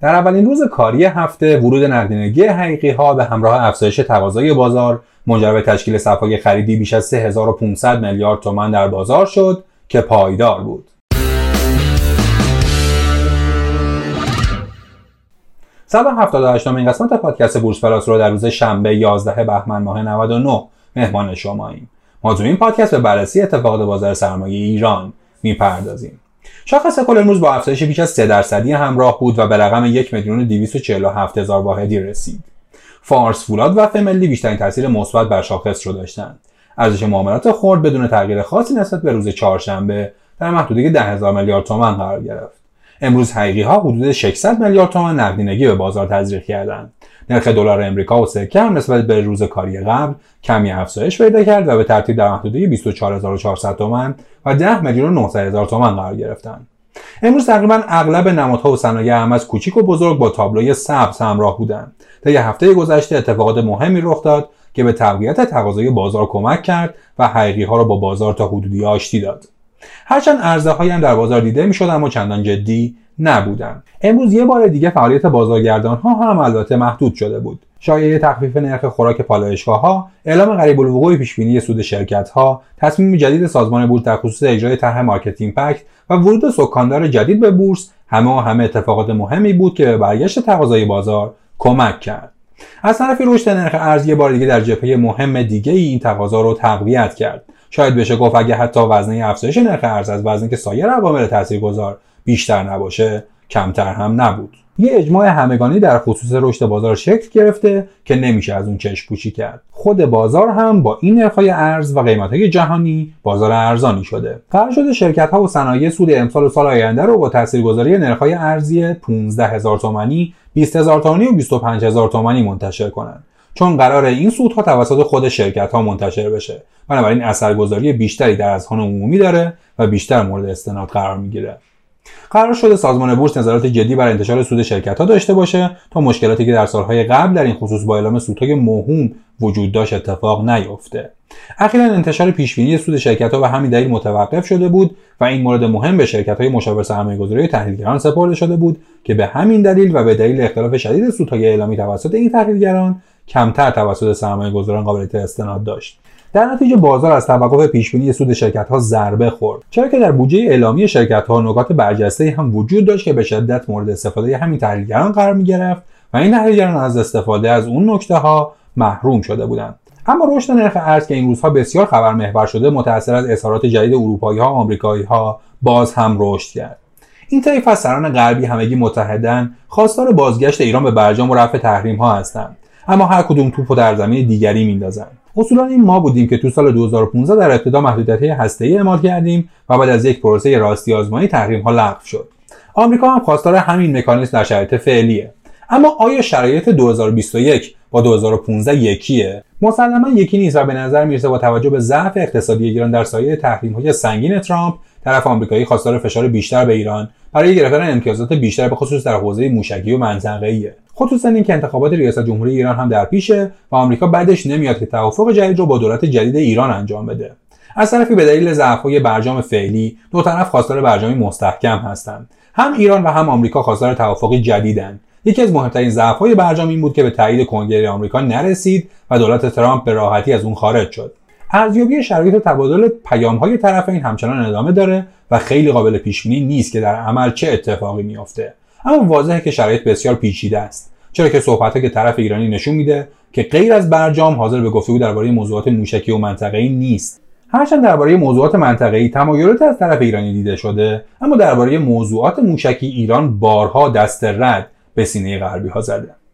در اولین روز کاری هفته ورود نقدینگی حقیقی ها به همراه افزایش تقاضای بازار منجر به تشکیل صفای خریدی بیش از 3500 میلیارد تومان در بازار شد که پایدار بود. هشتم این قسمت پادکست بورس پلاس رو در روز شنبه 11 بهمن ماه 99 مهمان شماییم. ما تو این پادکست به بررسی اتفاقات بازار سرمایه ایران می‌پردازیم. شاخص کل امروز با افزایش بیش از 3 درصدی همراه بود و به رقم 1 میلیون 247 هزار واحدی رسید. فارس فولاد و فملی بیشترین تاثیر مثبت بر شاخص رو داشتند. ارزش معاملات خرد بدون تغییر خاصی نسبت به روز چهارشنبه در محدوده 10 هزار میلیارد تومان قرار گرفت. امروز حقیقی ها حدود 600 میلیارد تومان نقدینگی به بازار تزریق کردند. نرخ دلار امریکا و سکه هم نسبت به روز کاری قبل کمی افزایش پیدا کرد و به ترتیب در محدوده 24400 تومان و 10 میلیون و 900 هزار تومان قرار گرفتند. امروز تقریبا اغلب نمادها و صنایع هم از کوچیک و بزرگ با تابلوی سبز همراه بودند. طی هفته گذشته اتفاقات مهمی رخ داد که به تقویت تقاضای بازار کمک کرد و حقیقی ها را با بازار تا حدودی آشتی داد. هرچند عرضه هم در بازار دیده می شد اما چندان جدی نبودند. امروز یه بار دیگه فعالیت بازارگردان ها هم البته محدود شده بود. شایعه تخفیف نرخ خوراک پالایشگاه ها، اعلام قریب الوقوع پیش بینی سود شرکت ها، تصمیم جدید سازمان بورس در خصوص اجرای طرح market impact و ورود سکاندار جدید به بورس همه و همه اتفاقات مهمی بود که به برگشت تقاضای بازار کمک کرد. از طرفی رشد نرخ ارز یه بار دیگه در جبهه مهم دیگه ای این تقاضا رو تقویت کرد. شاید بشه گفت اگه حتی وزنه افزایش نرخ ارز از وزنی که سایر عوامل تاثیرگذار بیشتر نباشه کمتر هم نبود. یه اجماع همگانی در خصوص رشد بازار شکل گرفته که نمیشه از اون چشم پوشی کرد. خود بازار هم با این نرخ‌های ارز و قیمت‌های جهانی بازار ارزانی شده. قرار شده شرکت‌ها و صنایع سود امسال و سال آینده رو با تاثیرگذاری نرخ‌های ارزی 15 هزار تومانی 20 هزار تومانی و 25 هزار تومانی منتشر کنند. چون قرار این سودها توسط خود شرکت ها منتشر بشه. بنابراین اثرگذاری بیشتری در اذهان عمومی داره و بیشتر مورد استناد قرار می‌گیره. قرار شده سازمان بورس نظارت جدی بر انتشار سود شرکت ها داشته باشه تا مشکلاتی که در سالهای قبل در این خصوص با اعلام سودهای موهوم وجود داشت اتفاق نیفته. اخیرا انتشار پیشبینی سود شرکت ها به همین دلیل متوقف شده بود و این مورد مهم به شرکت های مشاور سرمایه گذاری تحلیلگران سپرده شده بود که به همین دلیل و به دلیل اختلاف شدید سودهای اعلامی توسط این تحلیلگران کمتر توسط سرمایه گذاران قابلیت استناد داشت. در نتیجه بازار از توقف پیشبینی سود شرکت ها ضربه خورد. چرا که در بودجه اعلامی شرکت ها نکات برجسته هم وجود داشت که به شدت مورد استفاده همین تحلیلگران قرار می گرفت و این تحلیلگران از استفاده از اون نکته ها محروم شده بودند. اما رشد نرخ ارز که این روزها بسیار خبر محور شده متأثر از اظهارات جدید اروپایی ها آمریکایی ها باز هم رشد کرد. این طیف از سران غربی همگی متحدن خواستار بازگشت ایران به برجام و رفع تحریم ها هستند. اما هر کدوم توپ در زمین دیگری میندازند اصولا این ما بودیم که تو سال 2015 در ابتدا محدودیت ای اعمال کردیم و بعد از یک پروسه راستی آزمایی تحریم ها لغو شد. آمریکا هم خواستار همین مکانیزم در شرایط فعلیه. اما آیا شرایط 2021 با 2015 یکیه؟ مسلما یکی نیست و به نظر می‌رسه با توجه به ضعف اقتصادی ایران در سایه تحریم های سنگین ترامپ طرف آمریکایی خواستار فشار بیشتر به ایران برای گرفتن امتیازات بیشتر به خصوص در حوزه موشکی و منطقه‌ایه. خصوصا اینکه انتخابات ریاست جمهوری ایران هم در پیشه و آمریکا بعدش نمیاد که توافق جدید رو با دولت جدید ایران انجام بده. از طرفی به دلیل ضعف‌های برجام فعلی دو طرف خواستار برجامی مستحکم هستند. هم ایران و هم آمریکا خواستار توافقی جدیدن یکی از مهمترین ضعف‌های برجام این بود که به تایید کنگره آمریکا نرسید و دولت ترامپ به راحتی از اون خارج شد. ارزیابی شرایط تبادل پیام‌های طرفین همچنان ادامه داره و خیلی قابل پیشبینی نیست که در عمل چه اتفاقی میافته. اما واضحه که شرایط بسیار پیچیده است. چرا که صحبت که طرف ایرانی نشون میده که غیر از برجام حاضر به گفتگو درباره موضوعات موشکی و منطقه‌ای نیست. هرچند درباره موضوعات منطقه‌ای تمایلات از طرف ایرانی دیده شده اما درباره موضوعات موشکی ایران بارها دست رد به سینه غربی ها زده.